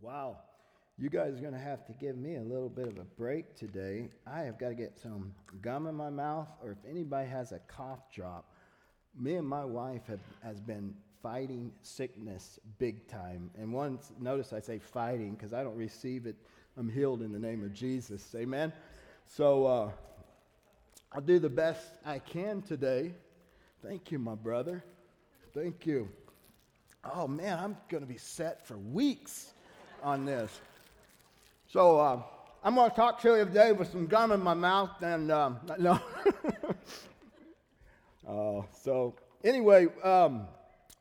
Wow. You guys are going to have to give me a little bit of a break today. I have got to get some gum in my mouth, or if anybody has a cough drop, me and my wife have has been fighting sickness big time. And once, notice I say fighting because I don't receive it. I'm healed in the name of Jesus. Amen. So uh, I'll do the best I can today. Thank you, my brother. Thank you. Oh man, I'm going to be set for weeks on this. So uh, I'm going to talk to you today with some gum in my mouth, and um, no. uh, so anyway, um,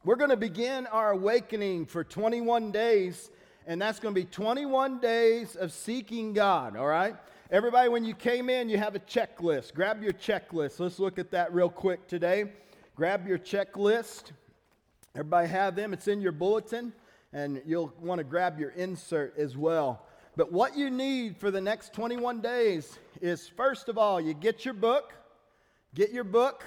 we're going to begin our awakening for 21 days, and that's going to be 21 days of seeking God. All right. Everybody, when you came in, you have a checklist. Grab your checklist. Let's look at that real quick today. Grab your checklist. Everybody have them. It's in your bulletin, and you'll want to grab your insert as well. But what you need for the next 21 days is first of all, you get your book, get your book,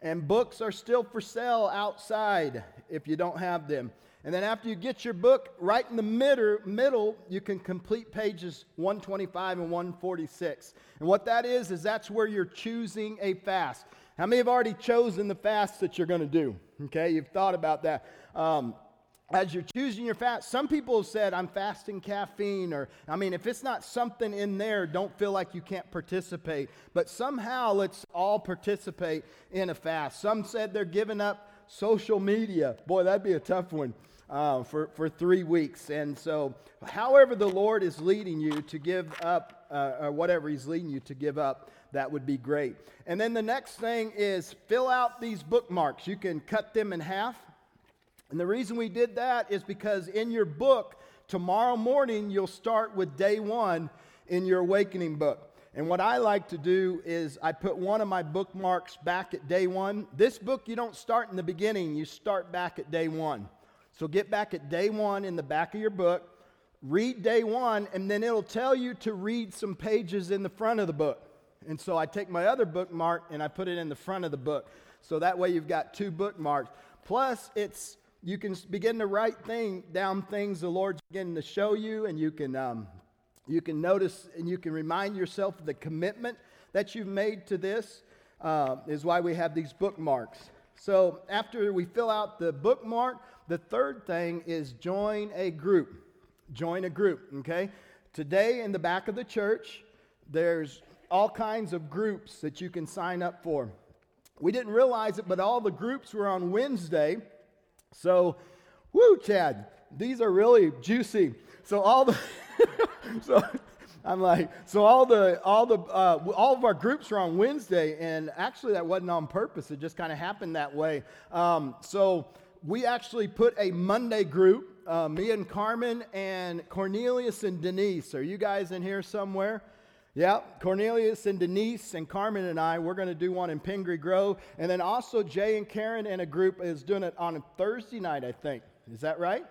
and books are still for sale outside if you don't have them. And then after you get your book, right in the middle, middle, you can complete pages 125 and 146. And what that is, is that's where you're choosing a fast. How many have already chosen the fast that you're going to do? Okay, you've thought about that. Um, as you're choosing your fast, some people said, I'm fasting caffeine, or, I mean, if it's not something in there, don't feel like you can't participate. But somehow let's all participate in a fast. Some said they're giving up social media. Boy, that'd be a tough one. Uh, for, for three weeks. And so, however, the Lord is leading you to give up, uh, or whatever He's leading you to give up, that would be great. And then the next thing is fill out these bookmarks. You can cut them in half and the reason we did that is because in your book, tomorrow morning, you'll start with day one in your awakening book. And what I like to do is I put one of my bookmarks back at day one. This book, you don't start in the beginning, you start back at day one. So get back at day one in the back of your book, read day one, and then it'll tell you to read some pages in the front of the book. And so I take my other bookmark and I put it in the front of the book. So that way you've got two bookmarks. Plus, it's you can begin to write thing, down things the Lord's beginning to show you, and you can, um, you can notice and you can remind yourself of the commitment that you've made to this, uh, is why we have these bookmarks. So after we fill out the bookmark, the third thing is join a group. Join a group, okay? Today in the back of the church, there's all kinds of groups that you can sign up for. We didn't realize it, but all the groups were on Wednesday. So, woo, Chad, these are really juicy. So all the, so I'm like, so all the all the uh, all of our groups are on Wednesday, and actually that wasn't on purpose. It just kind of happened that way. Um, so we actually put a Monday group. Uh, me and Carmen and Cornelius and Denise. Are you guys in here somewhere? Yeah, Cornelius and Denise and Carmen and I, we're going to do one in Pingree Grove. And then also Jay and Karen and a group is doing it on a Thursday night, I think. Is that right?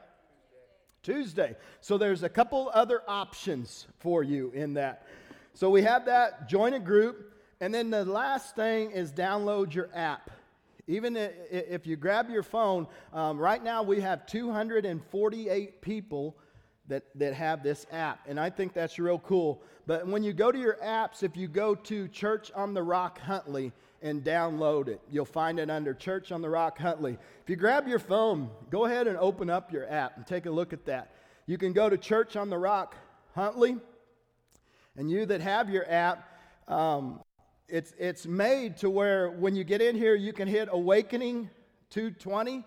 Tuesday. Tuesday. So there's a couple other options for you in that. So we have that, join a group. And then the last thing is download your app. Even if you grab your phone, um, right now we have 248 people that, that have this app. And I think that's real cool. But when you go to your apps, if you go to Church on the Rock Huntley and download it, you'll find it under Church on the Rock Huntley. If you grab your phone, go ahead and open up your app and take a look at that. You can go to Church on the Rock Huntley. And you that have your app, um, it's, it's made to where when you get in here, you can hit Awakening 220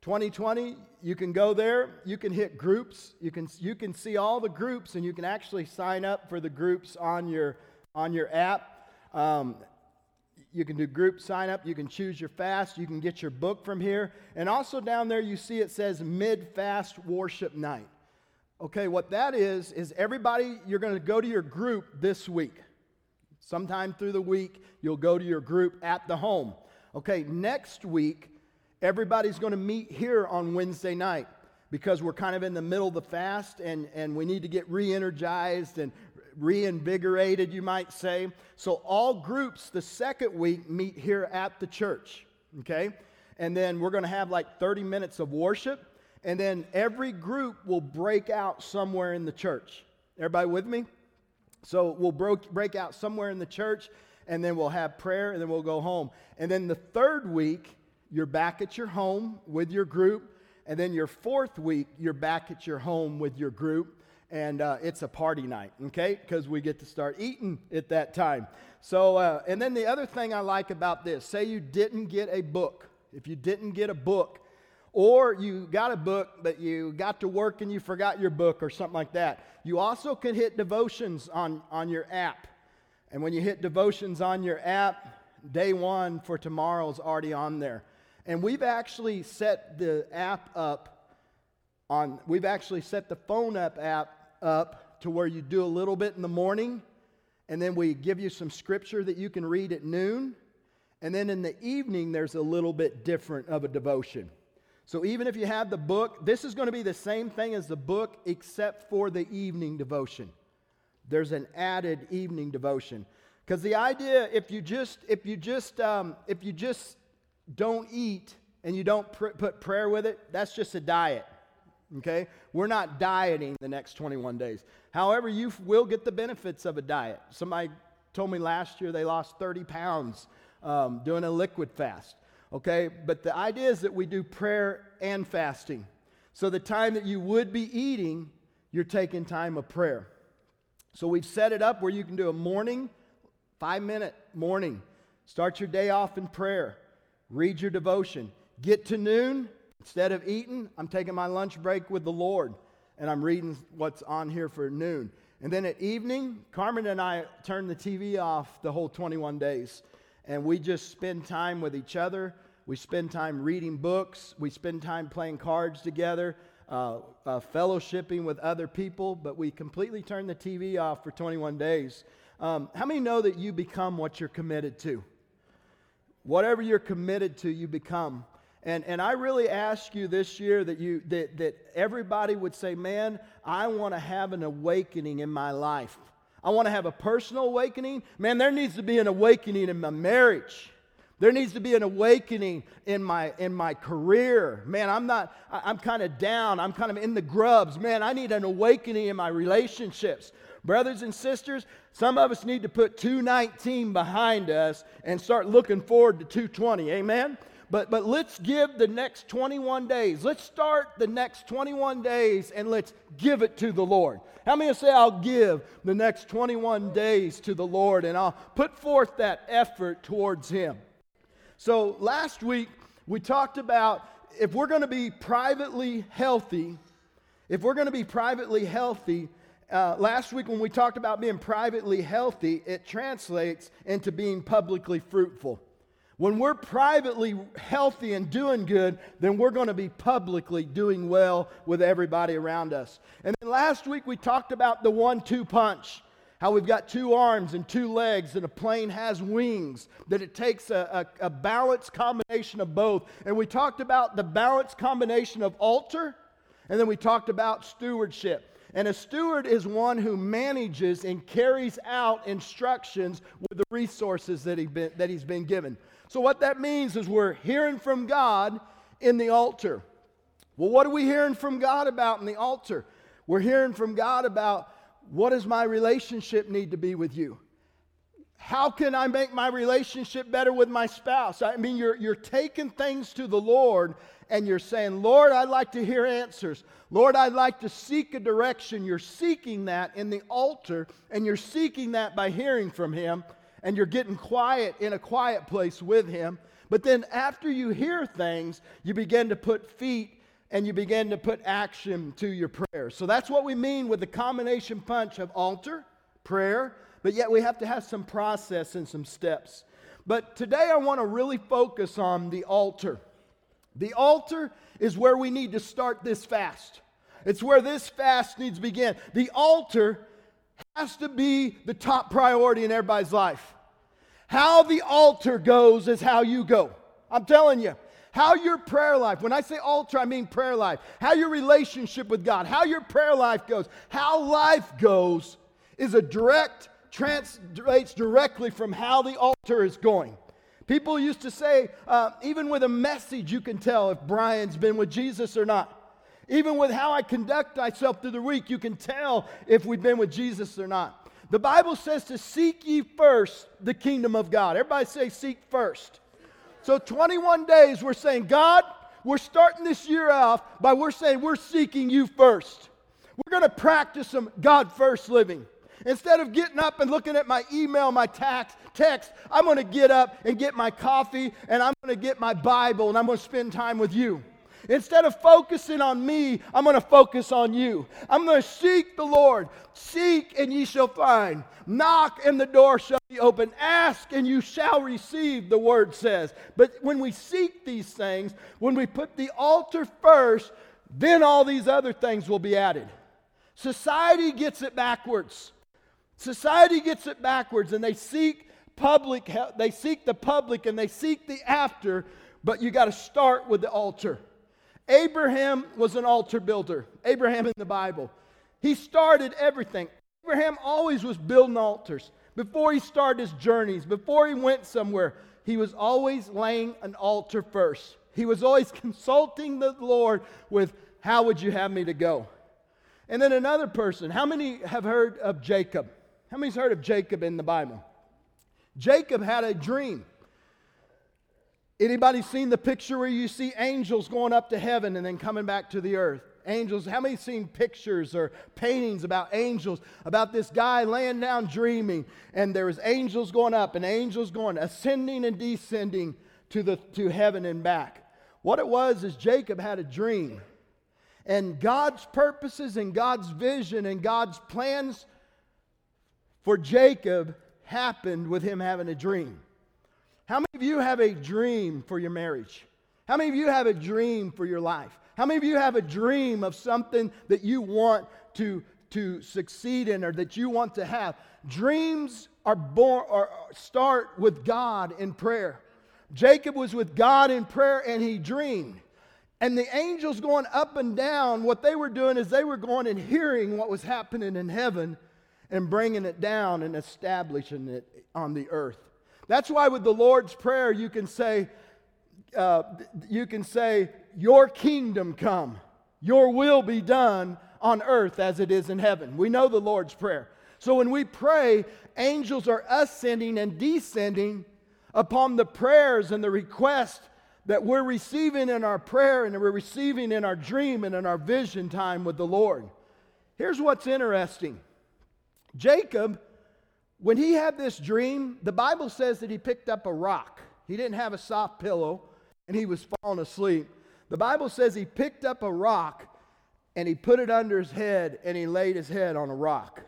2020, you can go there, you can hit groups, you can, you can see all the groups, and you can actually sign up for the groups on your, on your app. Um, you can do group sign up, you can choose your fast, you can get your book from here. And also down there, you see it says mid fast worship night. Okay, what that is, is everybody, you're going to go to your group this week. Sometime through the week, you'll go to your group at the home. Okay, next week, Everybody's going to meet here on Wednesday night because we're kind of in the middle of the fast and, and we need to get re energized and reinvigorated, you might say. So, all groups the second week meet here at the church, okay? And then we're going to have like 30 minutes of worship. And then every group will break out somewhere in the church. Everybody with me? So we'll break, break out somewhere in the church, and then we'll have prayer, and then we'll go home. And then the third week, you're back at your home with your group. And then your fourth week, you're back at your home with your group. And uh, it's a party night, okay? Because we get to start eating at that time. So, uh, and then the other thing I like about this say you didn't get a book. If you didn't get a book, or you got a book, but you got to work and you forgot your book or something like that, you also can hit devotions on, on your app. And when you hit devotions on your app, day one for tomorrow is already on there. And we've actually set the app up on, we've actually set the phone up app up to where you do a little bit in the morning, and then we give you some scripture that you can read at noon. And then in the evening, there's a little bit different of a devotion. So even if you have the book, this is going to be the same thing as the book, except for the evening devotion. There's an added evening devotion. Because the idea, if you just, if you just, um, if you just don't eat and you don't pr- put prayer with it, that's just a diet. Okay? We're not dieting the next 21 days. However, you will get the benefits of a diet. Somebody told me last year they lost 30 pounds um, doing a liquid fast. Okay? But the idea is that we do prayer and fasting. So the time that you would be eating, you're taking time of prayer. So we've set it up where you can do a morning, five minute morning. Start your day off in prayer. Read your devotion. Get to noon. Instead of eating, I'm taking my lunch break with the Lord and I'm reading what's on here for noon. And then at evening, Carmen and I turn the TV off the whole 21 days and we just spend time with each other. We spend time reading books. We spend time playing cards together, uh, uh, fellowshipping with other people, but we completely turn the TV off for 21 days. Um, how many know that you become what you're committed to? Whatever you're committed to, you become. And, and I really ask you this year that, you, that, that everybody would say, Man, I want to have an awakening in my life. I want to have a personal awakening. Man, there needs to be an awakening in my marriage. There needs to be an awakening in my in my career. Man, I'm not I'm kind of down. I'm kind of in the grubs. Man, I need an awakening in my relationships. Brothers and sisters, some of us need to put 219 behind us and start looking forward to 220. Amen. But, but let's give the next 21 days. Let's start the next 21 days and let's give it to the Lord. How many say, I'll give the next 21 days to the Lord and I'll put forth that effort towards Him? So last week, we talked about if we're going to be privately healthy, if we're going to be privately healthy, uh, last week when we talked about being privately healthy, it translates into being publicly fruitful. When we're privately healthy and doing good, then we're going to be publicly doing well with everybody around us. And then last week we talked about the one two punch. How we've got two arms and two legs, and a plane has wings, that it takes a, a, a balanced combination of both. And we talked about the balanced combination of altar, and then we talked about stewardship. And a steward is one who manages and carries out instructions with the resources that, he been, that he's been given. So, what that means is we're hearing from God in the altar. Well, what are we hearing from God about in the altar? We're hearing from God about what does my relationship need to be with you? How can I make my relationship better with my spouse? I mean, you're, you're taking things to the Lord and you're saying, Lord, I'd like to hear answers. Lord, I'd like to seek a direction. You're seeking that in the altar and you're seeking that by hearing from Him and you're getting quiet in a quiet place with Him. But then after you hear things, you begin to put feet and you begin to put action to your prayers. So that's what we mean with the combination punch of altar, prayer, but yet we have to have some process and some steps. But today I want to really focus on the altar. The altar is where we need to start this fast. It's where this fast needs to begin. The altar has to be the top priority in everybody's life. How the altar goes is how you go. I'm telling you. How your prayer life, when I say altar, I mean prayer life. How your relationship with God, how your prayer life goes, how life goes is a direct, translates directly from how the altar is going. People used to say, uh, even with a message, you can tell if Brian's been with Jesus or not. Even with how I conduct myself through the week, you can tell if we've been with Jesus or not. The Bible says to seek ye first the kingdom of God. Everybody say, seek first. So, 21 days, we're saying, God, we're starting this year off by we're saying we're seeking you first. We're going to practice some God first living. Instead of getting up and looking at my email, my tax, text, I'm going to get up and get my coffee and I'm going to get my Bible and I'm going to spend time with you. Instead of focusing on me, I'm going to focus on you. I'm going to seek the Lord. Seek and ye shall find. Knock and the door shall be open. Ask and you shall receive, the word says. But when we seek these things, when we put the altar first, then all these other things will be added. Society gets it backwards. Society gets it backwards and they seek public they seek the public and they seek the after, but you got to start with the altar. Abraham was an altar builder. Abraham in the Bible. He started everything. Abraham always was building altars. Before he started his journeys, before he went somewhere, he was always laying an altar first. He was always consulting the Lord with, How would you have me to go? And then another person. How many have heard of Jacob? How many's heard of Jacob in the Bible? Jacob had a dream. Anybody seen the picture where you see angels going up to heaven and then coming back to the earth? Angels, how many seen pictures or paintings about angels, about this guy laying down dreaming, and there was angels going up and angels going, ascending and descending to, the, to heaven and back? What it was is Jacob had a dream. And God's purposes and God's vision and God's plans for Jacob happened with him having a dream. How many of you have a dream for your marriage? How many of you have a dream for your life? How many of you have a dream of something that you want to, to succeed in or that you want to have? Dreams are born or start with God in prayer. Jacob was with God in prayer and he dreamed. And the angels going up and down, what they were doing is they were going and hearing what was happening in heaven and bringing it down and establishing it on the earth. That's why with the Lord's Prayer, you can say, uh, you can say, Your kingdom come, your will be done on earth as it is in heaven. We know the Lord's Prayer. So when we pray, angels are ascending and descending upon the prayers and the requests that we're receiving in our prayer and we're receiving in our dream and in our vision time with the Lord. Here's what's interesting Jacob when he had this dream, the Bible says that he picked up a rock. He didn't have a soft pillow and he was falling asleep. The Bible says he picked up a rock and he put it under his head and he laid his head on a rock.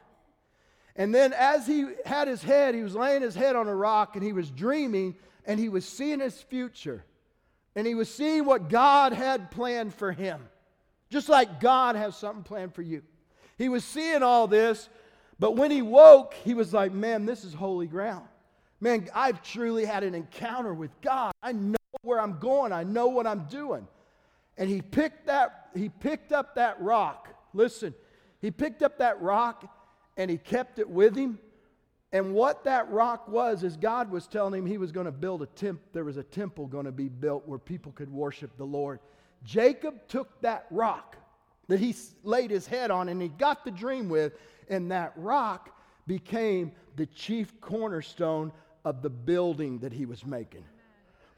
And then, as he had his head, he was laying his head on a rock and he was dreaming and he was seeing his future. And he was seeing what God had planned for him, just like God has something planned for you. He was seeing all this but when he woke, he was like, man, this is holy ground. Man, I've truly had an encounter with God. I know where I'm going, I know what I'm doing. And he picked that, he picked up that rock. Listen, he picked up that rock and he kept it with him. And what that rock was is God was telling him he was going to build a temple. There was a temple going to be built where people could worship the Lord. Jacob took that rock that he laid his head on and he got the dream with, and that rock became the chief cornerstone of the building that he was making.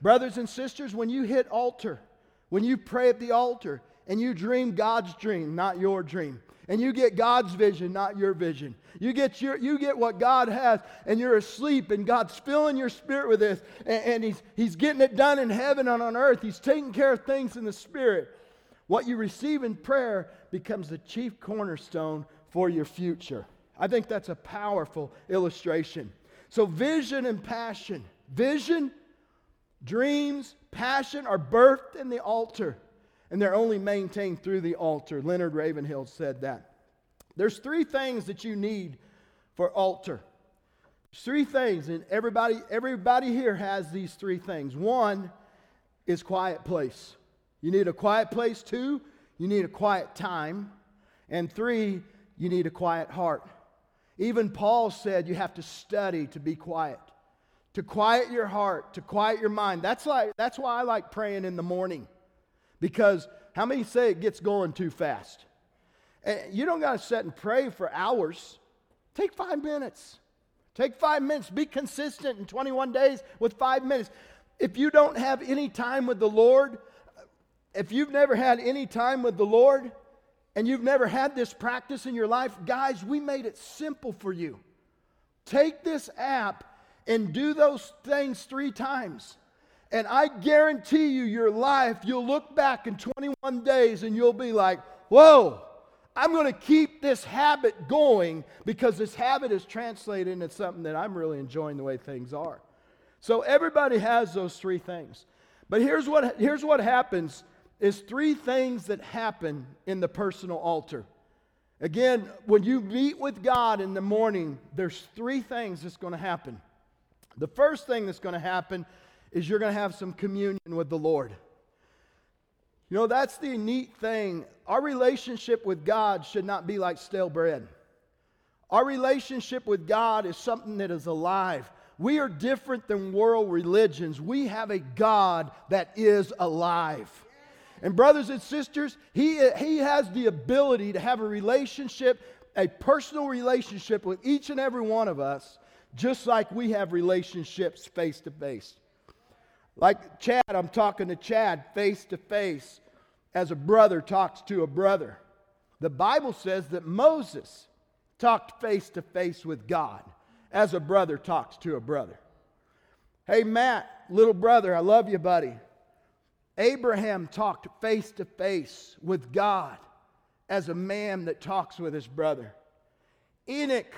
Brothers and sisters, when you hit altar, when you pray at the altar, and you dream God's dream, not your dream, and you get God's vision, not your vision. You get, your, you get what God has, and you're asleep, and God's filling your spirit with this, and, and he's, he's getting it done in heaven and on earth. He's taking care of things in the spirit. What you receive in prayer becomes the chief cornerstone for your future. I think that's a powerful illustration. So, vision and passion. Vision, dreams, passion are birthed in the altar, and they're only maintained through the altar. Leonard Ravenhill said that. There's three things that you need for altar. Three things, and everybody, everybody here has these three things. One is quiet place. You need a quiet place. Two, you need a quiet time. And three, you need a quiet heart. Even Paul said you have to study to be quiet, to quiet your heart, to quiet your mind. That's, like, that's why I like praying in the morning, because how many say it gets going too fast? And you don't got to sit and pray for hours. Take five minutes. Take five minutes. Be consistent in 21 days with five minutes. If you don't have any time with the Lord, if you've never had any time with the Lord and you've never had this practice in your life, guys, we made it simple for you. Take this app and do those things three times. And I guarantee you, your life, you'll look back in 21 days and you'll be like, whoa, I'm going to keep this habit going because this habit is translated into something that I'm really enjoying the way things are. So everybody has those three things. But here's what, here's what happens is three things that happen in the personal altar. Again, when you meet with God in the morning, there's three things that's going to happen. The first thing that's going to happen is you're going to have some communion with the Lord. You know, that's the neat thing. Our relationship with God should not be like stale bread. Our relationship with God is something that is alive. We are different than world religions. We have a God that is alive. And, brothers and sisters, he, he has the ability to have a relationship, a personal relationship with each and every one of us, just like we have relationships face to face. Like Chad, I'm talking to Chad face to face as a brother talks to a brother. The Bible says that Moses talked face to face with God as a brother talks to a brother. Hey, Matt, little brother, I love you, buddy. Abraham talked face to face with God as a man that talks with his brother. Enoch,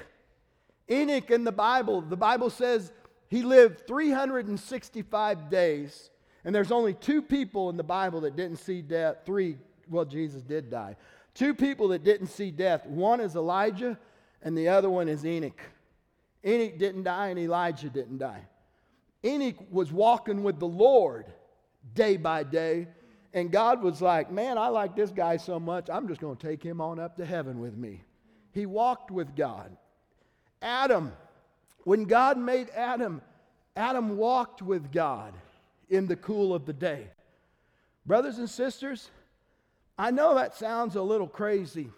Enoch in the Bible, the Bible says he lived 365 days, and there's only two people in the Bible that didn't see death. Three, well, Jesus did die. Two people that didn't see death. One is Elijah, and the other one is Enoch. Enoch didn't die, and Elijah didn't die. Enoch was walking with the Lord day by day. And God was like, Man, I like this guy so much, I'm just going to take him on up to heaven with me. He walked with God. Adam, when God made Adam, Adam walked with God in the cool of the day. Brothers and sisters, I know that sounds a little crazy.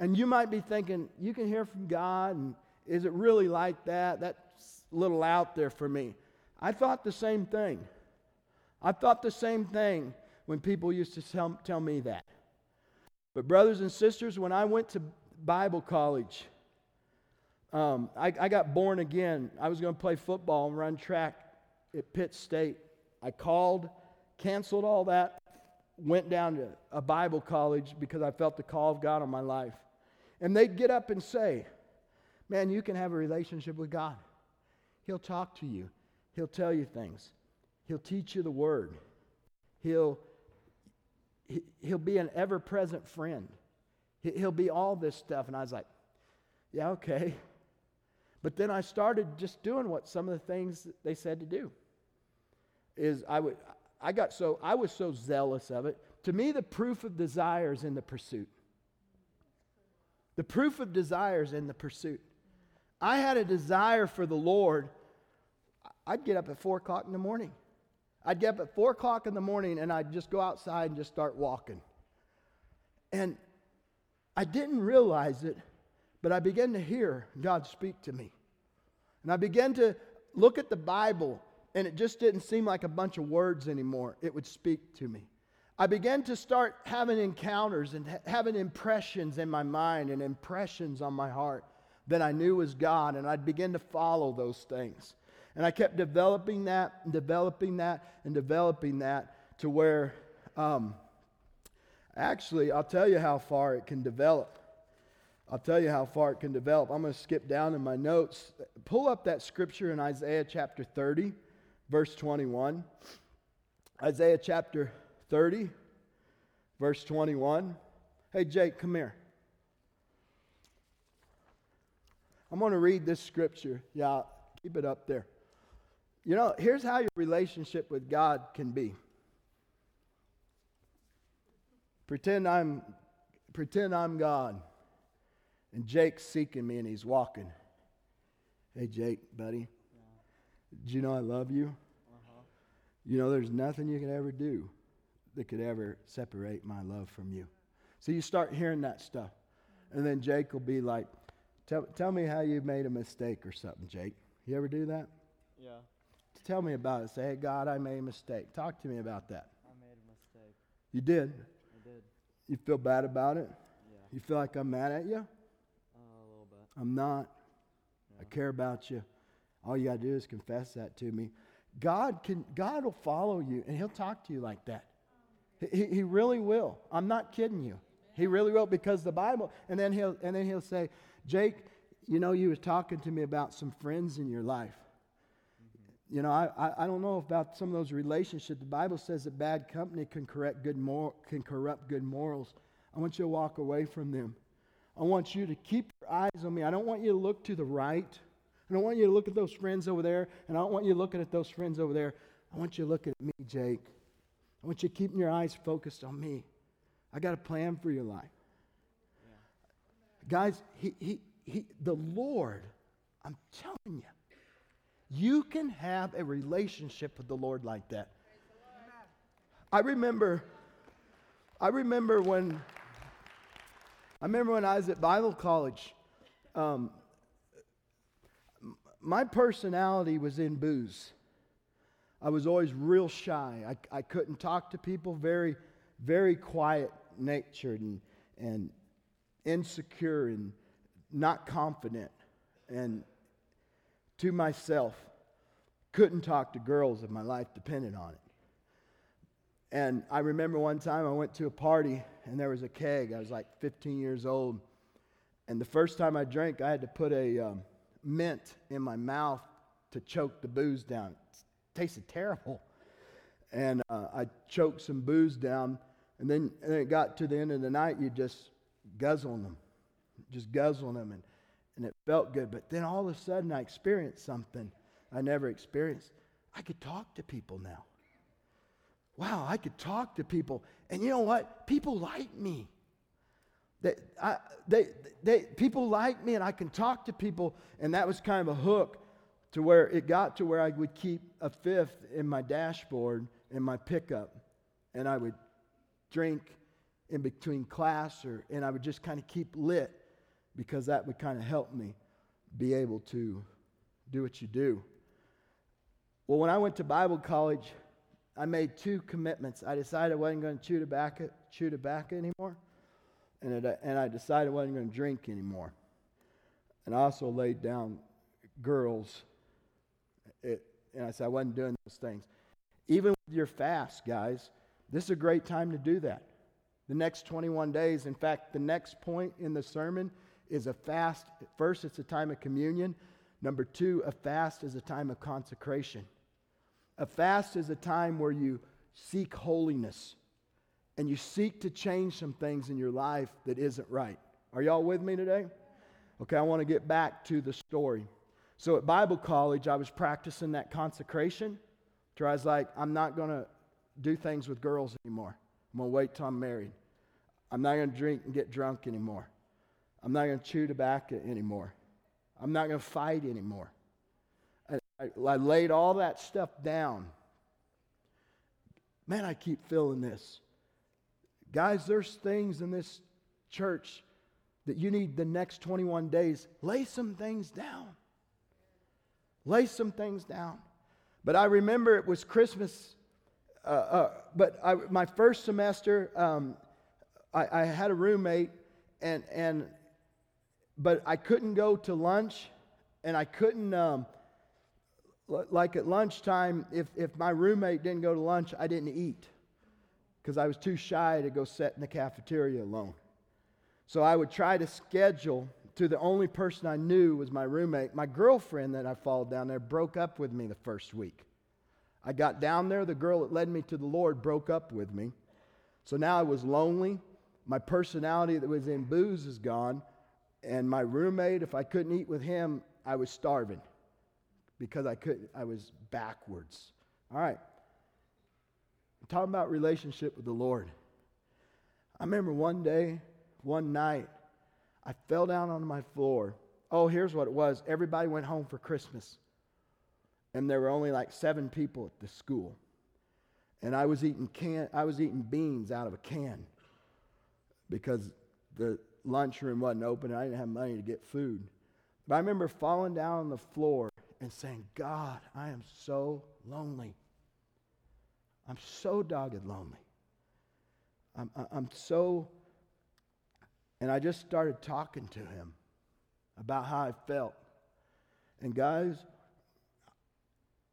And you might be thinking, you can hear from God, and is it really like that? That's a little out there for me. I thought the same thing. I thought the same thing when people used to tell, tell me that. But, brothers and sisters, when I went to Bible college, um, I, I got born again. I was going to play football and run track at Pitt State. I called, canceled all that, went down to a Bible college because I felt the call of God on my life. And they'd get up and say, Man, you can have a relationship with God. He'll talk to you, He'll tell you things. He'll teach you the word. He'll, he'll be an ever present friend. He'll be all this stuff. And I was like, yeah, okay. But then I started just doing what some of the things they said to do. Is I would I got so I was so zealous of it. To me, the proof of desire is in the pursuit. The proof of desire is in the pursuit. I had a desire for the Lord. I'd get up at four o'clock in the morning. I'd get up at four o'clock in the morning and I'd just go outside and just start walking. And I didn't realize it, but I began to hear God speak to me. And I began to look at the Bible, and it just didn't seem like a bunch of words anymore. It would speak to me. I began to start having encounters and ha- having impressions in my mind and impressions on my heart that I knew was God, and I'd begin to follow those things. And I kept developing that and developing that and developing that to where, um, actually, I'll tell you how far it can develop. I'll tell you how far it can develop. I'm going to skip down in my notes. Pull up that scripture in Isaiah chapter 30, verse 21. Isaiah chapter 30, verse 21. Hey, Jake, come here. I'm going to read this scripture. Yeah, keep it up there. You know, here's how your relationship with God can be. Pretend I'm pretend I'm God. And Jake's seeking me and he's walking. Hey Jake, buddy. Yeah. Do you know I love you? Uh-huh. You know there's nothing you can ever do that could ever separate my love from you. So you start hearing that stuff. And then Jake will be like, tell, tell me how you made a mistake or something, Jake. You ever do that? Yeah, Tell me about it. Say, hey, God, I made a mistake. Talk to me about that. I made a mistake. You did. I did. You feel bad about it? Yeah, You feel like I'm mad at you? uh, a little bit. I'm not. I care about you. All you got to do is confess that to me. God can God will follow you and he'll talk to you like that. He, he really will. I'm not kidding you. He really will because the Bible and then he'll and then he'll say, "Jake, you know you was talking to me about some friends in your life. You know, I, I, I don't know about some of those relationships. The Bible says that bad company can correct good mor- can corrupt good morals. I want you to walk away from them. I want you to keep your eyes on me. I don't want you to look to the right. I don't want you to look at those friends over there, and I don't want you looking at those friends over there. I want you looking at me, Jake. I want you keeping your eyes focused on me. I got a plan for your life. Guys, he, he, he, the Lord, I'm telling you, you can have a relationship with the Lord like that. I remember, I remember when, I remember when I was at Bible college. Um, my personality was in booze. I was always real shy. I, I couldn't talk to people. Very, very quiet natured and and insecure and not confident and to myself. Couldn't talk to girls if my life depended on it. And i remember one time i went to a party and there was a keg. I was like 15 years old. And the first time i drank i had to put a um, mint in my mouth to choke the booze down. It tasted terrible. And uh, i choked some booze down. And then, and then it got to the end of the night you just guzzling them. Just guzzling them. And, and it felt good. But then all of a sudden i experienced something i never experienced. I could talk to people now. Wow i could talk to people. And you know what? People like me. They, I, they, they, people like me and i can talk to people. And that was kind of a hook to where it got to where i would keep a fifth in my dashboard in my pickup. And i would drink in between class or and I would just kind of keep lit because that would kind of help me be able to do what you do. Well, when I went to Bible college, I made two commitments. I decided I wasn't going to chew tobacco, chew tobacco anymore, and, it, and I decided I wasn't going to drink anymore. And I also laid down girls, it, and I said I wasn't doing those things. Even with your fast, guys, this is a great time to do that. The next 21 days, in fact, the next point in the sermon is a fast. First, it's a time of communion. Number two, a fast is a time of consecration. A fast is a time where you seek holiness and you seek to change some things in your life that isn't right. Are y'all with me today? Okay, I want to get back to the story. So at Bible college, I was practicing that consecration. Where I was like, I'm not going to do things with girls anymore. I'm going to wait till I'm married. I'm not going to drink and get drunk anymore. I'm not going to chew tobacco anymore. I'm not going to fight anymore. I, I, I laid all that stuff down. Man, I keep feeling this. Guys, there's things in this church that you need the next 21 days. Lay some things down. Lay some things down. But I remember it was Christmas uh, uh, but I, my first semester, um, I, I, had a roommate, and and but I couldn't go to lunch, and I couldn't um, l- like at lunchtime. If if my roommate didn't go to lunch, I didn't eat because I was too shy to go sit in the cafeteria alone. So I would try to schedule to the only person I knew was my roommate. My girlfriend that I followed down there broke up with me the first week. I got down there, the girl that led me to the Lord broke up with me. So now I was lonely. My personality that was in booze is gone. And my roommate, if I couldn't eat with him, I was starving because I couldn't, I was backwards. All right. I'm talking about relationship with the Lord. I remember one day, one night, I fell down on my floor. Oh, here's what it was. Everybody went home for Christmas and there were only like seven people at the school. and I was eating can I was eating beans out of a can because the lunchroom wasn't open and I didn't have money to get food. But I remember falling down on the floor and saying, God, I am so lonely. I'm so dogged lonely. I'm, I'm so, and I just started talking to him about how I felt. And guys,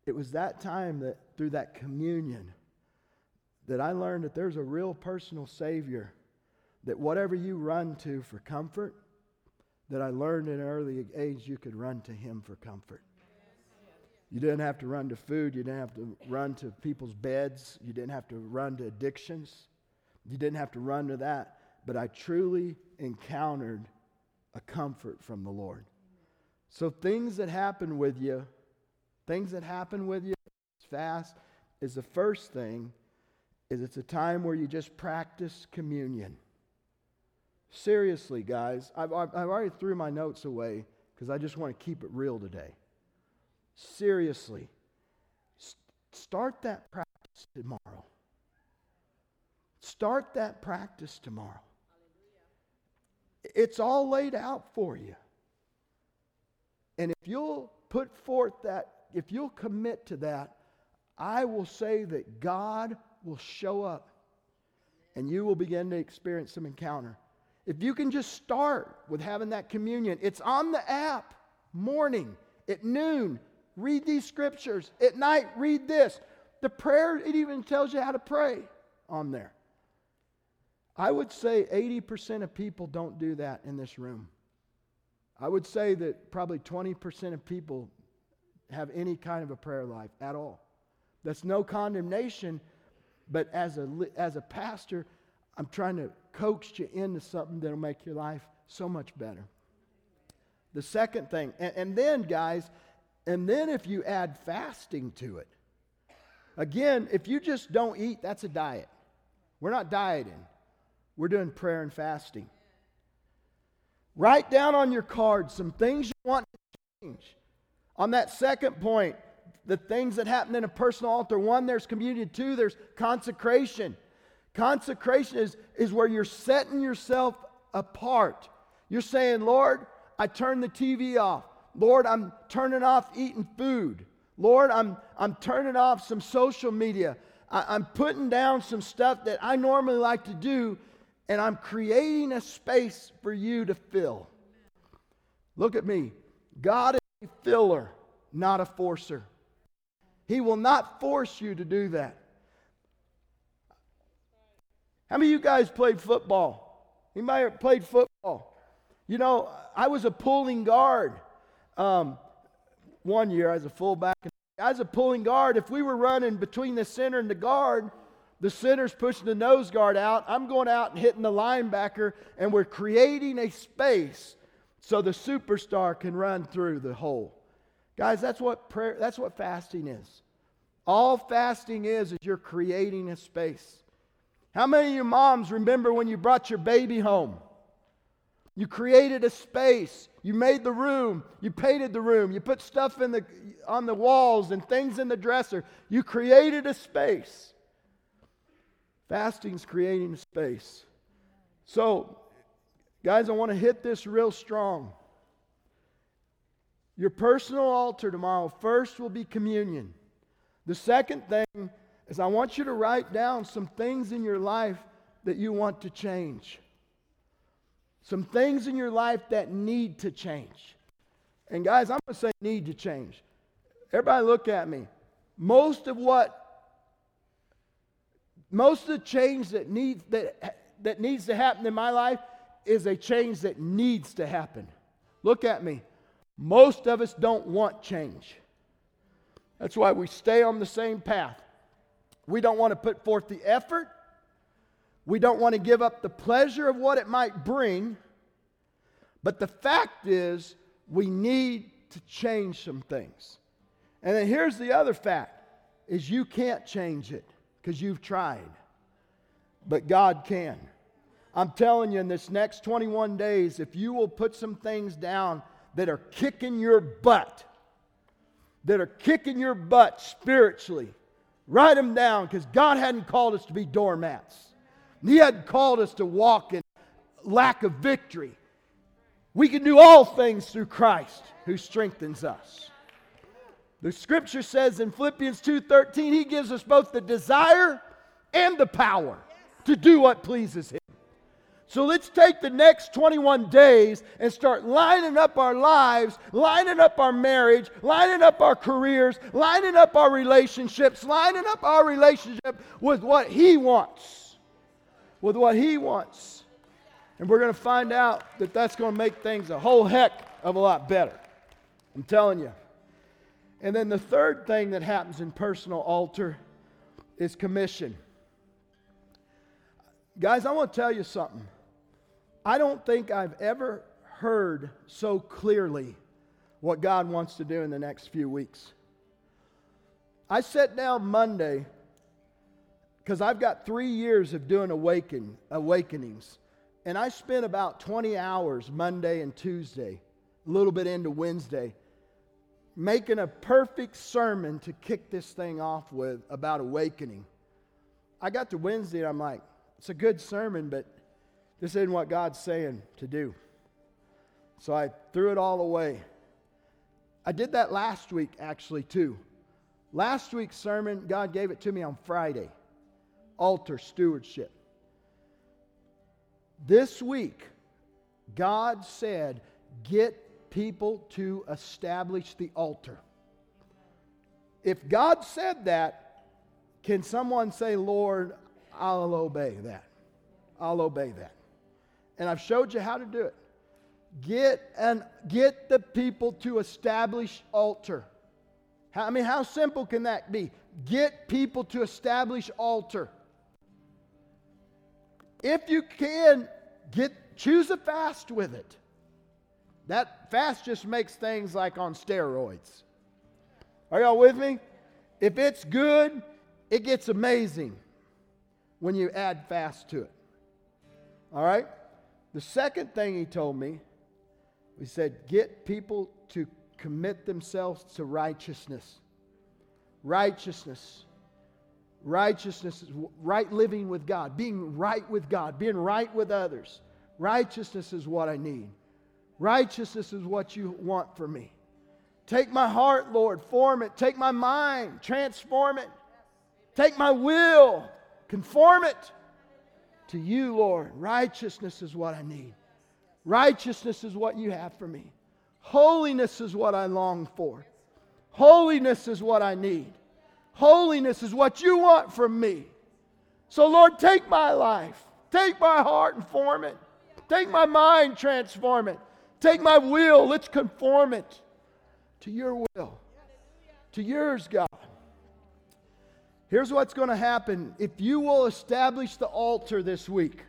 it was that time that through that communion that I learned that there's a real personal Savior that whatever you run to for comfort, that I learned at an early age you could run to Him for comfort. You didn't have to run to food. You didn't have to run to people's beds. You didn't have to run to addictions. You didn't have to run to that. But I truly encountered a comfort from the Lord. So things that happen with you, things that happen with you fast, is the first thing is it's a time where you just practice communion. Seriously, guys, I've, I've already threw my notes away because I just want to keep it real today. Seriously, start that practice tomorrow. Start that practice tomorrow. It's all laid out for you. And if you'll put forth that, if you'll commit to that, I will say that God will show up and you will begin to experience some encounter. If you can just start with having that communion, it's on the app, morning, at noon, read these scriptures. At night, read this. The prayer, it even tells you how to pray on there. I would say 80% of people don't do that in this room. I would say that probably 20% of people have any kind of a prayer life at all. That's no condemnation, but as a, as a pastor, I'm trying to coax you into something that'll make your life so much better. The second thing, and, and then, guys, and then if you add fasting to it, again, if you just don't eat, that's a diet. We're not dieting, we're doing prayer and fasting. Write down on your card some things you want to change. On that second point, the things that happen in a personal altar one, there's communion, two, there's consecration. Consecration is, is where you're setting yourself apart. You're saying, Lord, I turn the TV off. Lord, I'm turning off eating food. Lord, I'm, I'm turning off some social media. I, I'm putting down some stuff that I normally like to do, and I'm creating a space for you to fill. Look at me. God is a filler, not a forcer. He will not force you to do that. How many of you guys played football? Anybody played football? You know, I was a pulling guard. Um, one year as a fullback. As a pulling guard, if we were running between the center and the guard, the center's pushing the nose guard out. I'm going out and hitting the linebacker, and we're creating a space so the superstar can run through the hole. Guys, that's what prayer, that's what fasting is. All fasting is is you're creating a space. How many of you moms remember when you brought your baby home? You created a space. You made the room. You painted the room. You put stuff in the, on the walls and things in the dresser. You created a space. Fasting's creating a space. So, guys, I want to hit this real strong. Your personal altar tomorrow first will be communion. The second thing is I want you to write down some things in your life that you want to change. Some things in your life that need to change. And guys, I'm going to say need to change. Everybody look at me. Most of what most of the change that needs that, that needs to happen in my life is a change that needs to happen. Look at me. Most of us don't want change. That's why we stay on the same path. We don't want to put forth the effort. We don't want to give up the pleasure of what it might bring. But the fact is, we need to change some things. And then here's the other fact is you can't change it because you've tried. But God can. I'm telling you in this next 21 days if you will put some things down that are kicking your butt that are kicking your butt spiritually Write them down because God hadn't called us to be doormats. He hadn't called us to walk in lack of victory. We can do all things through Christ who strengthens us. The scripture says in Philippians 2:13 he gives us both the desire and the power to do what pleases him. So let's take the next 21 days and start lining up our lives, lining up our marriage, lining up our careers, lining up our relationships, lining up our relationship with what He wants. With what He wants. And we're going to find out that that's going to make things a whole heck of a lot better. I'm telling you. And then the third thing that happens in personal altar is commission. Guys, I want to tell you something. I don't think I've ever heard so clearly what God wants to do in the next few weeks. I sat down Monday because I've got three years of doing awaken, awakenings. And I spent about 20 hours Monday and Tuesday, a little bit into Wednesday, making a perfect sermon to kick this thing off with about awakening. I got to Wednesday and I'm like, it's a good sermon, but this isn't what God's saying to do. So I threw it all away. I did that last week, actually, too. Last week's sermon, God gave it to me on Friday altar stewardship. This week, God said, get people to establish the altar. If God said that, can someone say, Lord, I'll obey that? I'll obey that and I've showed you how to do it. Get and get the people to establish altar. How, I mean, how simple can that be? Get people to establish altar. If you can, get choose a fast with it. That fast just makes things like on steroids. Are y'all with me? If it's good, it gets amazing when you add fast to it. All right? The second thing he told me, he said, get people to commit themselves to righteousness. Righteousness. Righteousness is right living with God, being right with God, being right with others. Righteousness is what I need. Righteousness is what you want for me. Take my heart, Lord, form it. Take my mind, transform it. Take my will, conform it to you, Lord. Righteousness is what I need. Righteousness is what you have for me. Holiness is what I long for. Holiness is what I need. Holiness is what you want from me. So, Lord, take my life, take my heart and form it. Take my mind, transform it. Take my will, let's conform it to your will, to yours, God. Here's what's going to happen if you will establish the altar this week.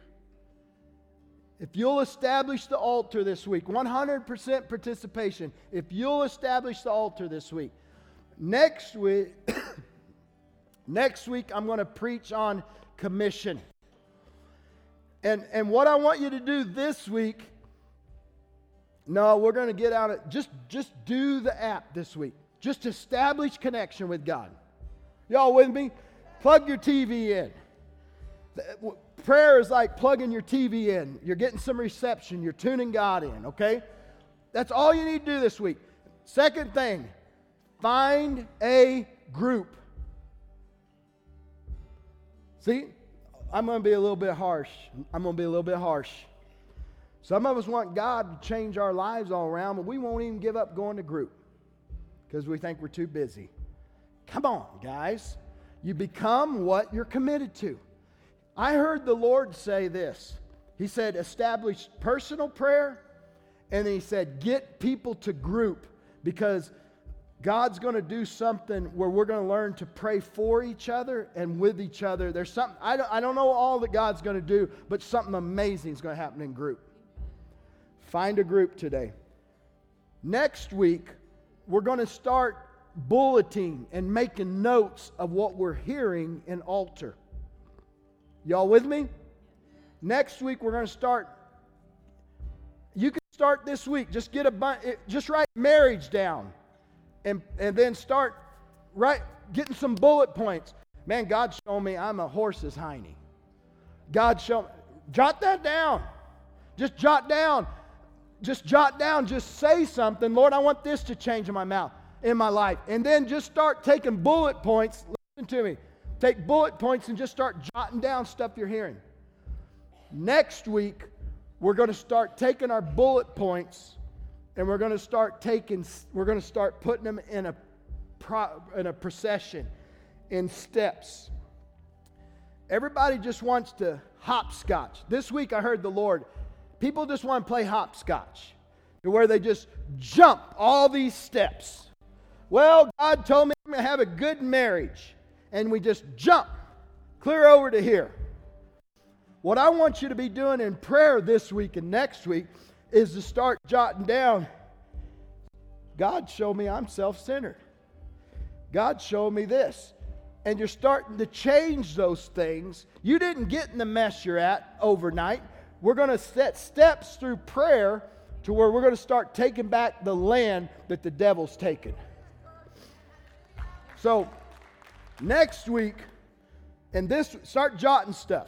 If you'll establish the altar this week, 100% participation. If you'll establish the altar this week, next week, next week I'm going to preach on commission. And, and what I want you to do this week, no, we're going to get out of just just do the app this week. Just establish connection with God. Y'all with me? Plug your TV in. Prayer is like plugging your TV in. You're getting some reception, you're tuning God in, okay? That's all you need to do this week. Second thing, find a group. See, I'm going to be a little bit harsh. I'm going to be a little bit harsh. Some of us want God to change our lives all around, but we won't even give up going to group because we think we're too busy. Come on, guys. You become what you're committed to. I heard the Lord say this. He said, establish personal prayer, and then he said, get people to group because God's going to do something where we're going to learn to pray for each other and with each other. There's something, I don't, I don't know all that God's going to do, but something amazing is going to happen in group. Find a group today. Next week, we're going to start bulleting and making notes of what we're hearing in altar. Y'all with me? Next week we're going to start. You can start this week. Just get a bunch. Eh, just write marriage down, and and then start right getting some bullet points. Man, God showed me I'm a horse's hiney. God showed jot that down. Just jot down. Just jot down. Just say something. Lord, I want this to change in my mouth, in my life. And then just start taking bullet points. Listen to me. Take bullet points and just start jotting down stuff you're hearing. Next week, we're going to start taking our bullet points and we're going to start taking we're going to start putting them in a pro, in a procession in steps everybody just wants to hopscotch this week i heard the lord people just want to play hopscotch to where they just jump all these steps well god told me i'm going to have a good marriage and we just jump clear over to here what i want you to be doing in prayer this week and next week is to start jotting down God showed me I'm self centered. God showed me this. And you're starting to change those things. You didn't get in the mess you're at overnight. We're going to set steps through prayer to where we're going to start taking back the land that the devil's taken. So, next week, and this, start jotting stuff.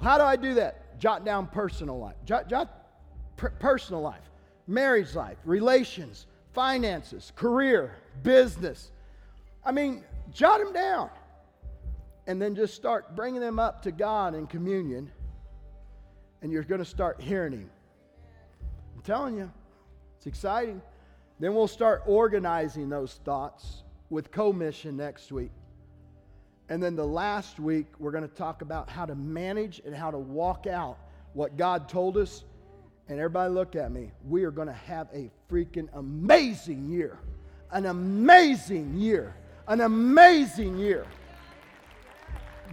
How do I do that? Jot down personal life. Jot, jot per- personal life marriage life, relations, finances, career, business. I mean, jot them down. And then just start bringing them up to God in communion. And you're going to start hearing Him. I'm telling you, it's exciting. Then we'll start organizing those thoughts with commission next week. And then the last week, we're going to talk about how to manage and how to walk out what God told us and everybody look at me. We are going to have a freaking amazing year. An amazing year. An amazing year.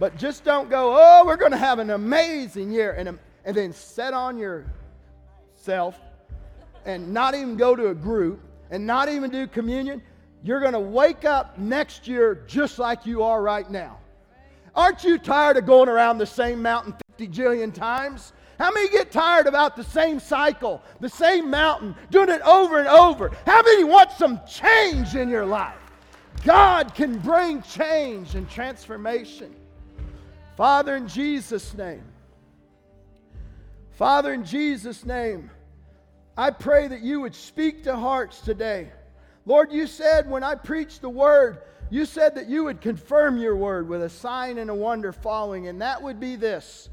But just don't go, oh, we're going to have an amazing year. And, um, and then set on yourself and not even go to a group and not even do communion. You're going to wake up next year just like you are right now. Aren't you tired of going around the same mountain 50 jillion times? How many get tired about the same cycle, the same mountain, doing it over and over? How many want some change in your life? God can bring change and transformation. Father, in Jesus' name, Father, in Jesus' name, I pray that you would speak to hearts today. Lord, you said when I preached the word, you said that you would confirm your word with a sign and a wonder following, and that would be this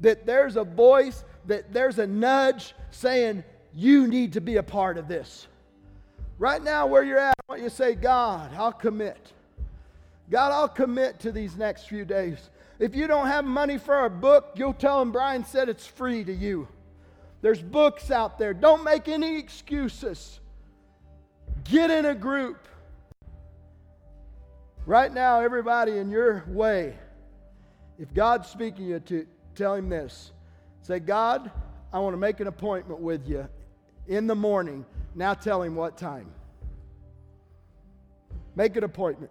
that there's a voice, that there's a nudge saying, You need to be a part of this. Right now, where you're at, I want you to say, God, I'll commit. God, I'll commit to these next few days. If you don't have money for a book, you'll tell them Brian said it's free to you. There's books out there. Don't make any excuses. Get in a group. Right now, everybody in your way, if God's speaking you to, tell him this say, God, I want to make an appointment with you in the morning. Now tell him what time. Make an appointment.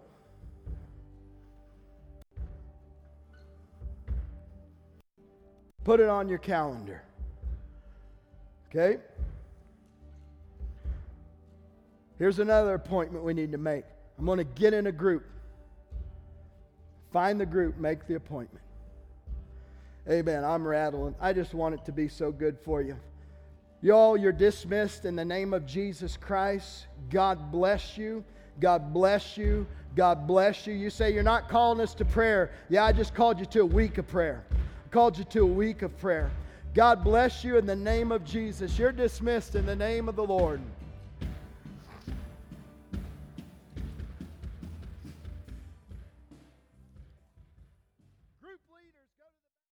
Put it on your calendar. Okay? Here's another appointment we need to make. I'm going to get in a group. Find the group, make the appointment. Amen. I'm rattling. I just want it to be so good for you. Y'all, you're dismissed in the name of Jesus Christ. God bless you. God bless you. God bless you. You say you're not calling us to prayer. Yeah, I just called you to a week of prayer. I called you to a week of prayer. God bless you in the name of Jesus. You're dismissed in the name of the Lord.